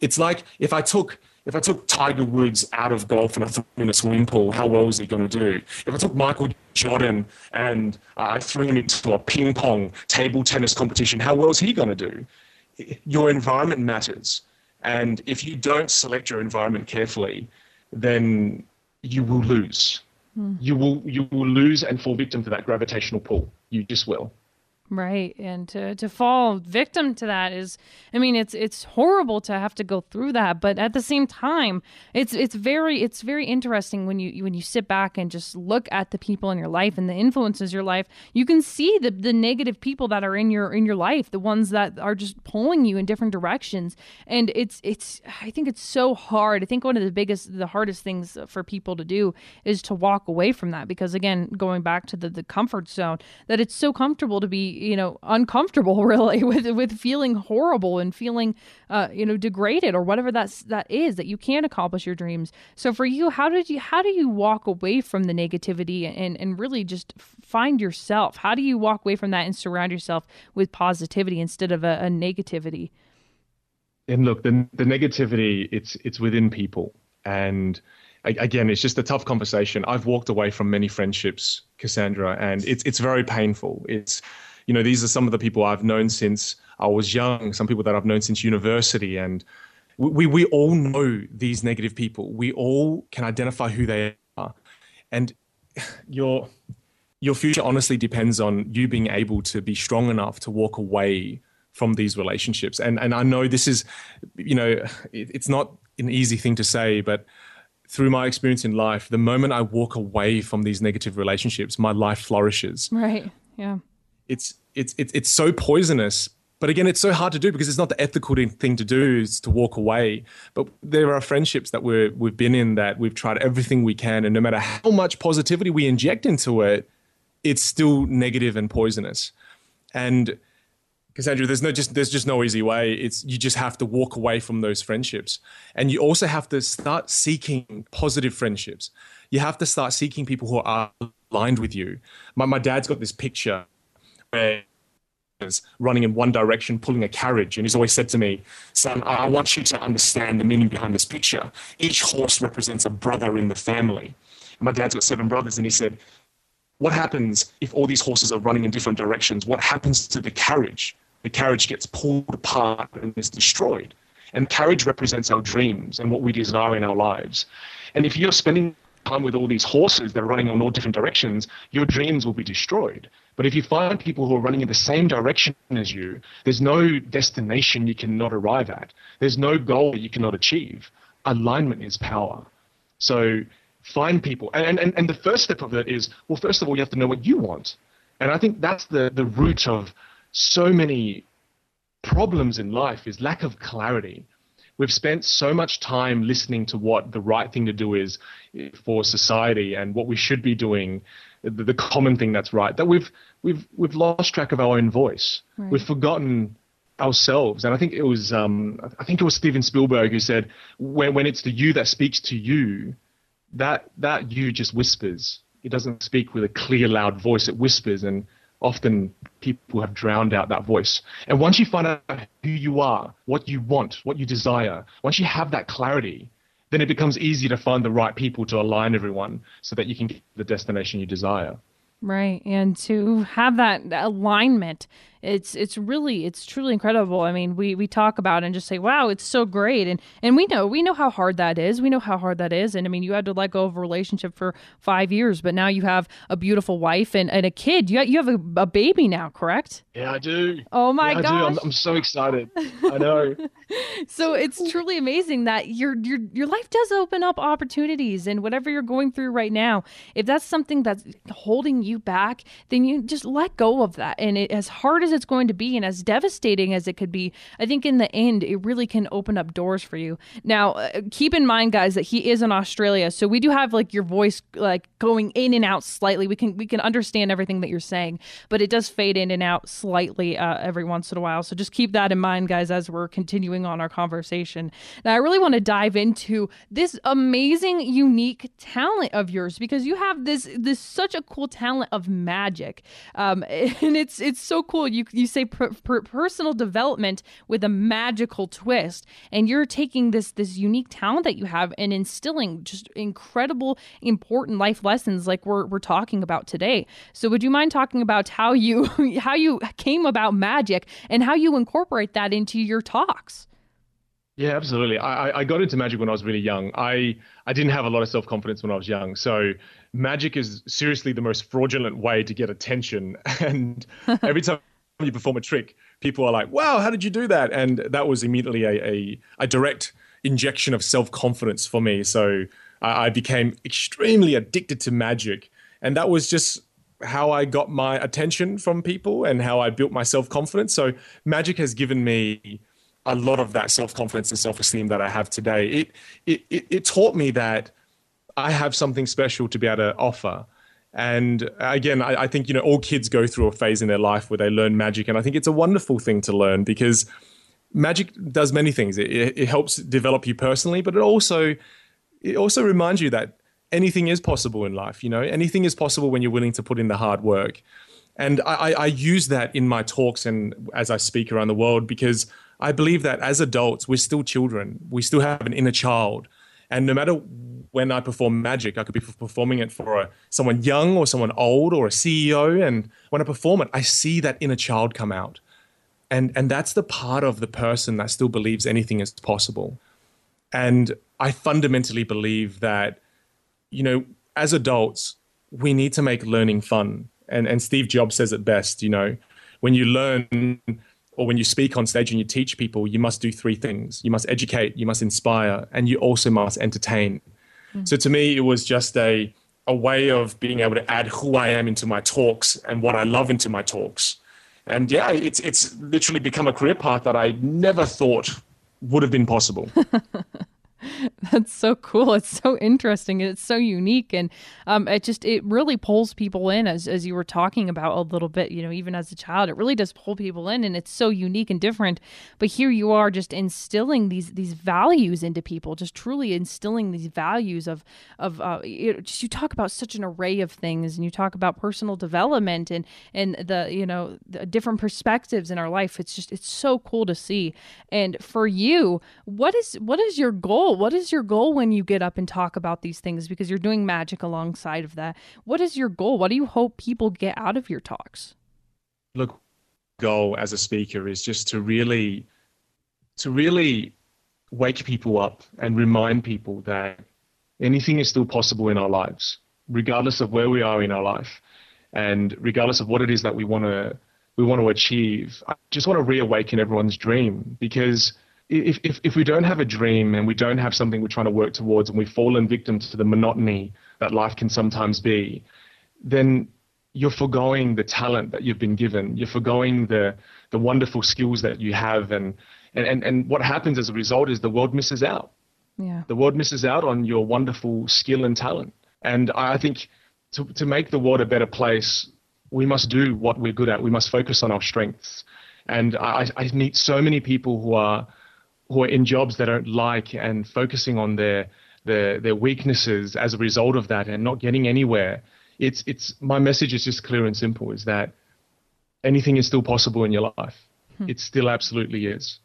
It's like if I took if I took Tiger Woods out of golf and I threw him in a swimming pool, how well is he going to do? If I took Michael Jordan and I threw him into a ping pong table tennis competition, how well is he going to do? Your environment matters. And if you don't select your environment carefully, then you will lose. Hmm. You will you will lose and fall victim to that gravitational pull. You just will. Right. And to, to fall victim to that is I mean it's it's horrible to have to go through that, but at the same time, it's it's very it's very interesting when you when you sit back and just look at the people in your life and the influences your life, you can see the the negative people that are in your in your life, the ones that are just pulling you in different directions. And it's it's I think it's so hard. I think one of the biggest the hardest things for people to do is to walk away from that because again, going back to the the comfort zone, that it's so comfortable to be you know uncomfortable really with with feeling horrible and feeling uh, you know degraded or whatever that's that is that you can't accomplish your dreams so for you how did you how do you walk away from the negativity and and really just find yourself how do you walk away from that and surround yourself with positivity instead of a, a negativity and look the, the negativity it's it's within people and again, it's just a tough conversation. I've walked away from many friendships, Cassandra, and it's it's very painful. It's you know, these are some of the people I've known since I was young, some people that I've known since university. And we, we all know these negative people. We all can identify who they are. And your, your future honestly depends on you being able to be strong enough to walk away from these relationships. And, and I know this is, you know, it, it's not an easy thing to say, but through my experience in life, the moment I walk away from these negative relationships, my life flourishes. Right. Yeah. It's it's it's it's so poisonous. But again, it's so hard to do because it's not the ethical thing to do is to walk away. But there are friendships that we're we've been in that we've tried everything we can, and no matter how much positivity we inject into it, it's still negative and poisonous. And Cassandra, there's no just there's just no easy way. It's you just have to walk away from those friendships, and you also have to start seeking positive friendships. You have to start seeking people who are aligned with you. My my dad's got this picture where running in one direction, pulling a carriage. And he's always said to me, Son, I want you to understand the meaning behind this picture. Each horse represents a brother in the family. And my dad's got seven brothers, and he said, What happens if all these horses are running in different directions? What happens to the carriage? The carriage gets pulled apart and is destroyed. And carriage represents our dreams and what we desire in our lives. And if you're spending time with all these horses that are running in all different directions, your dreams will be destroyed. But if you find people who are running in the same direction as you, there's no destination you cannot arrive at. There's no goal that you cannot achieve. Alignment is power. So find people. And, and, and the first step of it is, well, first of all, you have to know what you want. And I think that's the, the root of so many problems in life is lack of clarity we've spent so much time listening to what the right thing to do is for society and what we should be doing, the, the common thing that's right, that we've we've we've lost track of our own voice. Right. We've forgotten ourselves. And I think it was um, I think it was Steven Spielberg who said when when it's the you that speaks to you, that that you just whispers. It doesn't speak with a clear, loud voice. It whispers, and often people have drowned out that voice. And once you find out who you are, what you want, what you desire, once you have that clarity, then it becomes easy to find the right people to align everyone so that you can get the destination you desire. Right. And to have that alignment it's it's really it's truly incredible. I mean, we we talk about and just say, "Wow, it's so great," and and we know we know how hard that is. We know how hard that is, and I mean, you had to let go of a relationship for five years, but now you have a beautiful wife and, and a kid. You you have a, a baby now, correct? Yeah, I do. Oh my yeah, gosh, I'm, I'm so excited. I know. so it's truly amazing that your your your life does open up opportunities, and whatever you're going through right now, if that's something that's holding you back, then you just let go of that. And it, as hard as as it's going to be and as devastating as it could be, I think in the end, it really can open up doors for you. Now, uh, keep in mind, guys, that he is in Australia, so we do have like your voice like going in and out slightly. We can we can understand everything that you're saying, but it does fade in and out slightly uh, every once in a while. So just keep that in mind, guys, as we're continuing on our conversation. Now, I really want to dive into this amazing, unique talent of yours because you have this this such a cool talent of magic, um, and it's it's so cool. You you you say per, per personal development with a magical twist, and you're taking this this unique talent that you have and instilling just incredible important life lessons like we're we're talking about today. So would you mind talking about how you how you came about magic and how you incorporate that into your talks? Yeah, absolutely. I, I got into magic when I was really young. I, I didn't have a lot of self confidence when I was young. So, magic is seriously the most fraudulent way to get attention. And every time you perform a trick, people are like, wow, how did you do that? And that was immediately a, a, a direct injection of self confidence for me. So I, I became extremely addicted to magic. And that was just how I got my attention from people and how I built my self confidence. So magic has given me a lot of that self confidence and self esteem that I have today. It, it, it, it taught me that I have something special to be able to offer. And uh, again, I, I, think you know all kids go through a phase in their life where they learn magic, and I think it's a wonderful thing to learn because magic does many things. It, it helps develop you personally, but it also it also reminds you that anything is possible in life. You know, anything is possible when you're willing to put in the hard work. And I, I use that in my talks and as I speak around the world because I believe that as adults, we're still children. We still have an inner child. And no matter when I perform magic, I could be performing it for a, someone young or someone old or a CEO. And when I perform it, I see that inner child come out. And, and that's the part of the person that still believes anything is possible. And I fundamentally believe that, you know, as adults, we need to make learning fun. And, and Steve Jobs says it best, you know, when you learn or when you speak on stage and you teach people, you must do three things. You must educate, you must inspire, and you also must entertain. Mm. So to me, it was just a a way of being able to add who I am into my talks and what I love into my talks. And yeah, it's it's literally become a career path that I never thought would have been possible. That's so cool. It's so interesting. It's so unique, and um, it just it really pulls people in as as you were talking about a little bit. You know, even as a child, it really does pull people in, and it's so unique and different. But here you are, just instilling these these values into people, just truly instilling these values of of uh, you, just, you talk about such an array of things, and you talk about personal development and and the you know the different perspectives in our life. It's just it's so cool to see. And for you, what is what is your goal? Goal? What is your goal when you get up and talk about these things? Because you're doing magic alongside of that. What is your goal? What do you hope people get out of your talks? Look, goal as a speaker is just to really, to really wake people up and remind people that anything is still possible in our lives, regardless of where we are in our life, and regardless of what it is that we want to we want to achieve. I just want to reawaken everyone's dream because if, if, if we don't have a dream and we don't have something we're trying to work towards and we've fallen victim to the monotony that life can sometimes be, then you're foregoing the talent that you've been given. You're foregoing the, the wonderful skills that you have. And, And, and, and what happens as a result is the world misses out. Yeah. The world misses out on your wonderful skill and talent. And I think to, to make the world a better place, we must do what we're good at. We must focus on our strengths. And I, I meet so many people who are who are in jobs they don't like and focusing on their their their weaknesses as a result of that and not getting anywhere. It's it's my message is just clear and simple: is that anything is still possible in your life. Hmm. It still absolutely is.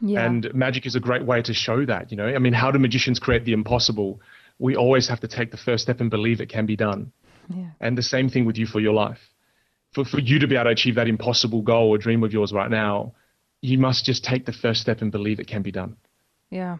Yeah. And magic is a great way to show that. You know, I mean, how do magicians create the impossible? We always have to take the first step and believe it can be done. Yeah. And the same thing with you for your life. For for you to be able to achieve that impossible goal or dream of yours right now, you must just take the first step and believe it can be done. Yeah.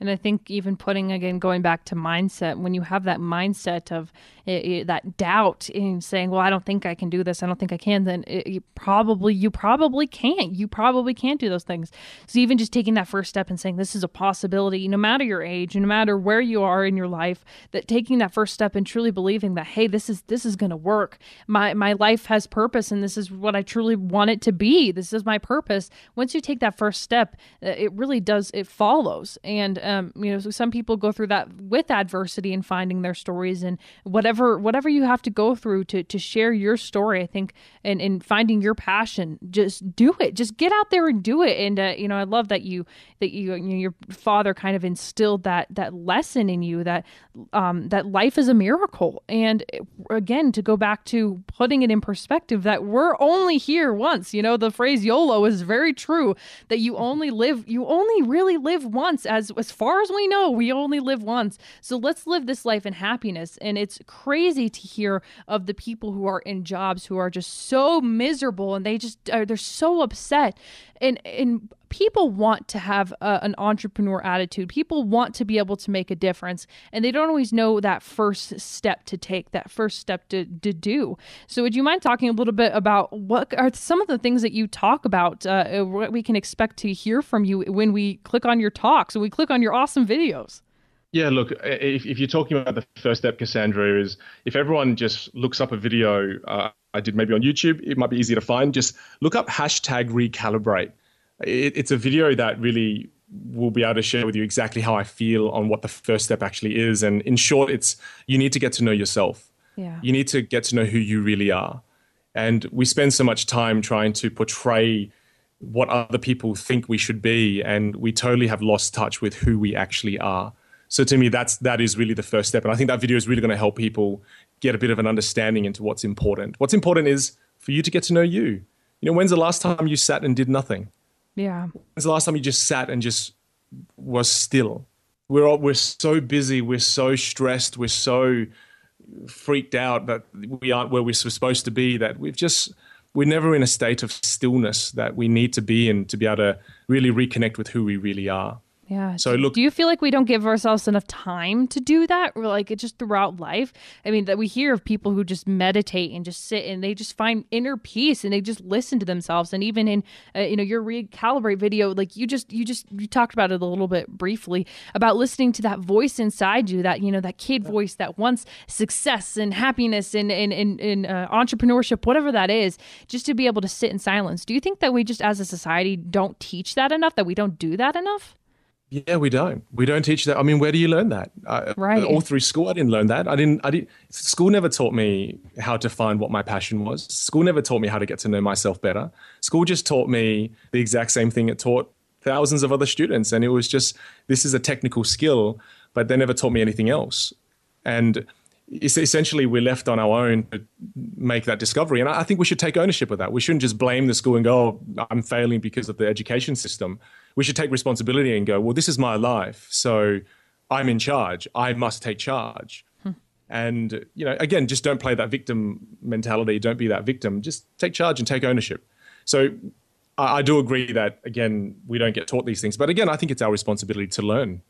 And I think even putting again going back to mindset, when you have that mindset of it, it, that doubt in saying, "Well, I don't think I can do this. I don't think I can," then it, you probably you probably can't. You probably can't do those things. So even just taking that first step and saying, "This is a possibility," no matter your age, no matter where you are in your life, that taking that first step and truly believing that, "Hey, this is this is going to work. My my life has purpose, and this is what I truly want it to be. This is my purpose." Once you take that first step, uh, it really does. It follows and um, you know, so some people go through that with adversity and finding their stories and whatever whatever you have to go through to to share your story. I think and in finding your passion, just do it. Just get out there and do it. And uh, you know, I love that you that you, you know, your father kind of instilled that that lesson in you that um, that life is a miracle. And again, to go back to putting it in perspective, that we're only here once. You know, the phrase YOLO is very true. That you only live, you only really live once. As as far as we know, we only live once. So let's live this life in happiness. And it's crazy to hear of the people who are in jobs who are just so miserable and they just are they're so upset. And and people want to have a, an entrepreneur attitude. People want to be able to make a difference, and they don't always know that first step to take, that first step to, to do. So, would you mind talking a little bit about what are some of the things that you talk about, uh, what we can expect to hear from you when we click on your talks, when we click on your awesome videos? Yeah, look, if, if you're talking about the first step, Cassandra, is if everyone just looks up a video uh, I did maybe on YouTube, it might be easy to find. Just look up hashtag recalibrate it, it's a video that really will be able to share with you exactly how I feel on what the first step actually is. And in short, it's you need to get to know yourself. Yeah. You need to get to know who you really are. And we spend so much time trying to portray what other people think we should be, and we totally have lost touch with who we actually are. So to me, that's that is really the first step. And I think that video is really going to help people get a bit of an understanding into what's important. What's important is for you to get to know you. You know, when's the last time you sat and did nothing? Yeah. When's the last time you just sat and just was still? We're all, we're so busy, we're so stressed, we're so freaked out that we aren't where we're supposed to be. That we've just we're never in a state of stillness that we need to be in to be able to really reconnect with who we really are. Yeah. So look, do you feel like we don't give ourselves enough time to do that, or like it just throughout life? I mean, that we hear of people who just meditate and just sit and they just find inner peace and they just listen to themselves. And even in uh, you know your recalibrate video, like you just you just you talked about it a little bit briefly about listening to that voice inside you, that you know that kid voice that wants success and happiness and and and, and uh, entrepreneurship, whatever that is, just to be able to sit in silence. Do you think that we just as a society don't teach that enough? That we don't do that enough? Yeah, we don't. We don't teach that. I mean, where do you learn that? Uh, right. All through school, I didn't learn that. I didn't. I didn't. School never taught me how to find what my passion was. School never taught me how to get to know myself better. School just taught me the exact same thing it taught thousands of other students, and it was just this is a technical skill, but they never taught me anything else. And essentially we're left on our own to make that discovery. And I think we should take ownership of that. We shouldn't just blame the school and go, oh, I'm failing because of the education system. We should take responsibility and go, well, this is my life. So I'm in charge. I must take charge. Hmm. And, you know, again, just don't play that victim mentality. Don't be that victim. Just take charge and take ownership. So I, I do agree that, again, we don't get taught these things. But again, I think it's our responsibility to learn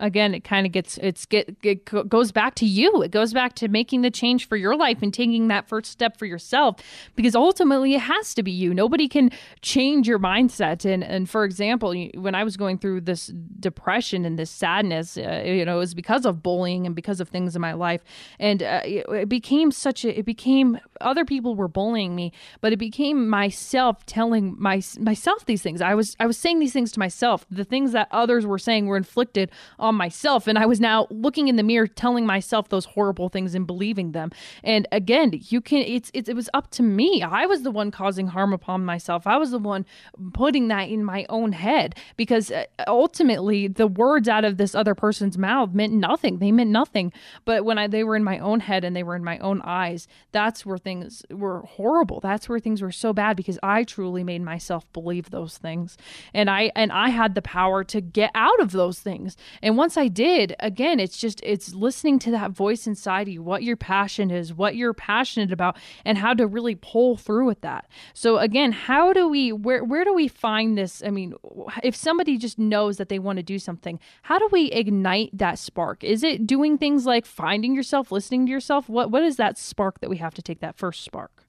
again it kind of gets it's get it goes back to you. It goes back to making the change for your life and taking that first step for yourself because ultimately it has to be you. Nobody can change your mindset. And and for example when i was going through this depression and this sadness uh, you know it was because of bullying and because of things in my life. And uh, it became such a it became other people were bullying me, but it became myself telling my myself these things. I was I was saying these things to myself. The things that others were saying were inflicted on myself, and I was now looking in the mirror, telling myself those horrible things and believing them. And again, you can. It's, it's it was up to me. I was the one causing harm upon myself. I was the one putting that in my own head because uh, ultimately the words out of this other person's mouth meant nothing. They meant nothing. But when I, they were in my own head and they were in my own eyes, that's where things were horrible. That's where things were so bad because I truly made myself believe those things. And I and I had the power to get out of those things. And once I did, again, it's just it's listening to that voice inside you, what your passion is, what you're passionate about, and how to really pull through with that. So again, how do we where where do we find this? I mean, if somebody just knows that they want to do something, how do we ignite that spark? Is it doing things like finding yourself, listening to yourself? What what is that spark that we have to take that first spark?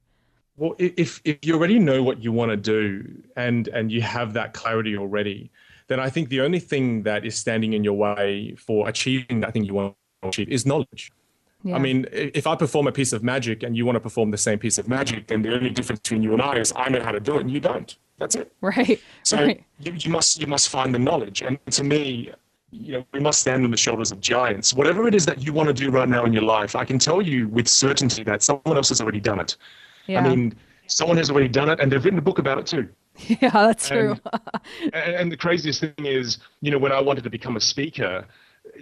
Well, if if you already know what you want to do and and you have that clarity already, then I think the only thing that is standing in your way for achieving that thing you want to achieve is knowledge. Yeah. I mean, if I perform a piece of magic and you want to perform the same piece of magic, then the only difference between you and I is I know how to do it and you don't. That's it. Right. So right. You, you must you must find the knowledge. And to me, you know, we must stand on the shoulders of giants. Whatever it is that you want to do right now in your life, I can tell you with certainty that someone else has already done it. Yeah. I mean, someone has already done it, and they've written a book about it too. Yeah, that's true. and, and the craziest thing is, you know, when I wanted to become a speaker,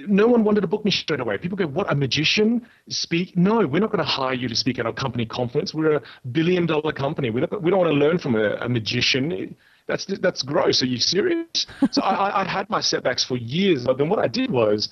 no one wanted to book me straight away. People go, "What a magician speak?" No, we're not going to hire you to speak at our company conference. We're a billion dollar company. We don't, we don't want to learn from a, a magician. That's that's gross. Are you serious? so I, I had my setbacks for years. But then what I did was,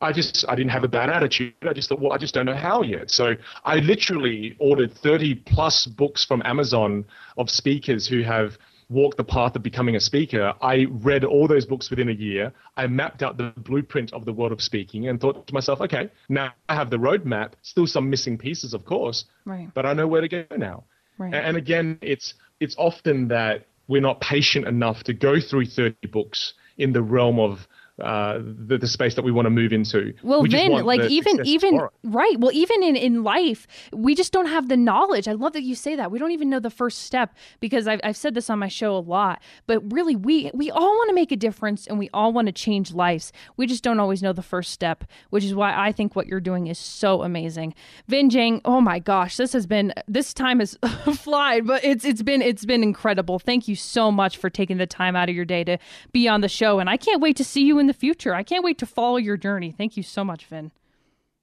I just I didn't have a bad attitude. I just thought, well, I just don't know how yet. So I literally ordered 30 plus books from Amazon of speakers who have walked the path of becoming a speaker, I read all those books within a year. I mapped out the blueprint of the world of speaking and thought to myself, okay, now I have the roadmap, still some missing pieces, of course, right. but I know where to go now. Right. And again, it's it's often that we're not patient enough to go through 30 books in the realm of uh, the, the space that we want to move into. Well, we then, like even even right. Well, even in in life, we just don't have the knowledge. I love that you say that. We don't even know the first step because I've I've said this on my show a lot. But really, we we all want to make a difference and we all want to change lives. We just don't always know the first step, which is why I think what you're doing is so amazing. Vinh Giang, oh my gosh, this has been this time has flied, but it's it's been it's been incredible. Thank you so much for taking the time out of your day to be on the show, and I can't wait to see you in the future. I can't wait to follow your journey. Thank you so much, Vinh.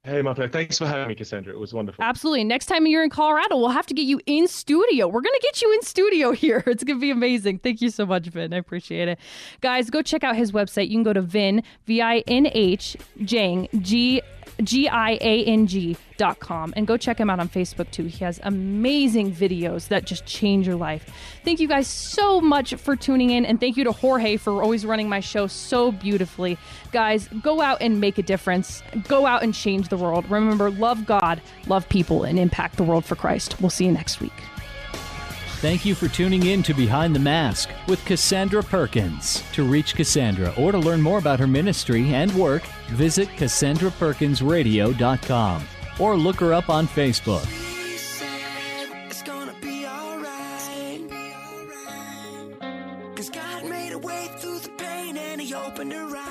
Hey, my pleasure. Thanks for having me, Cassandra. It was wonderful. Absolutely. Next time you're in Colorado, we'll have to get you in studio. We're going to get you in studio here. It's going to be amazing. Thank you so much, Vinh. I appreciate it. Guys, go check out his website. You can go to Vinh, V I N H, Giang, G G I A N G dot com and go check him out on Facebook too. He has amazing videos that just change your life. Thank you guys so much for tuning in and thank you to Jorge for always running my show so beautifully. Guys, go out and make a difference. Go out and change the world. Remember, love God, love people, and impact the world for Christ. We'll see you next week. Thank you for tuning in to Behind the Mask with Cassandra Perkins. To reach Cassandra or to learn more about her ministry and work, visit CassandraPerkinsRadio.com or look her up on Facebook. opened her eyes.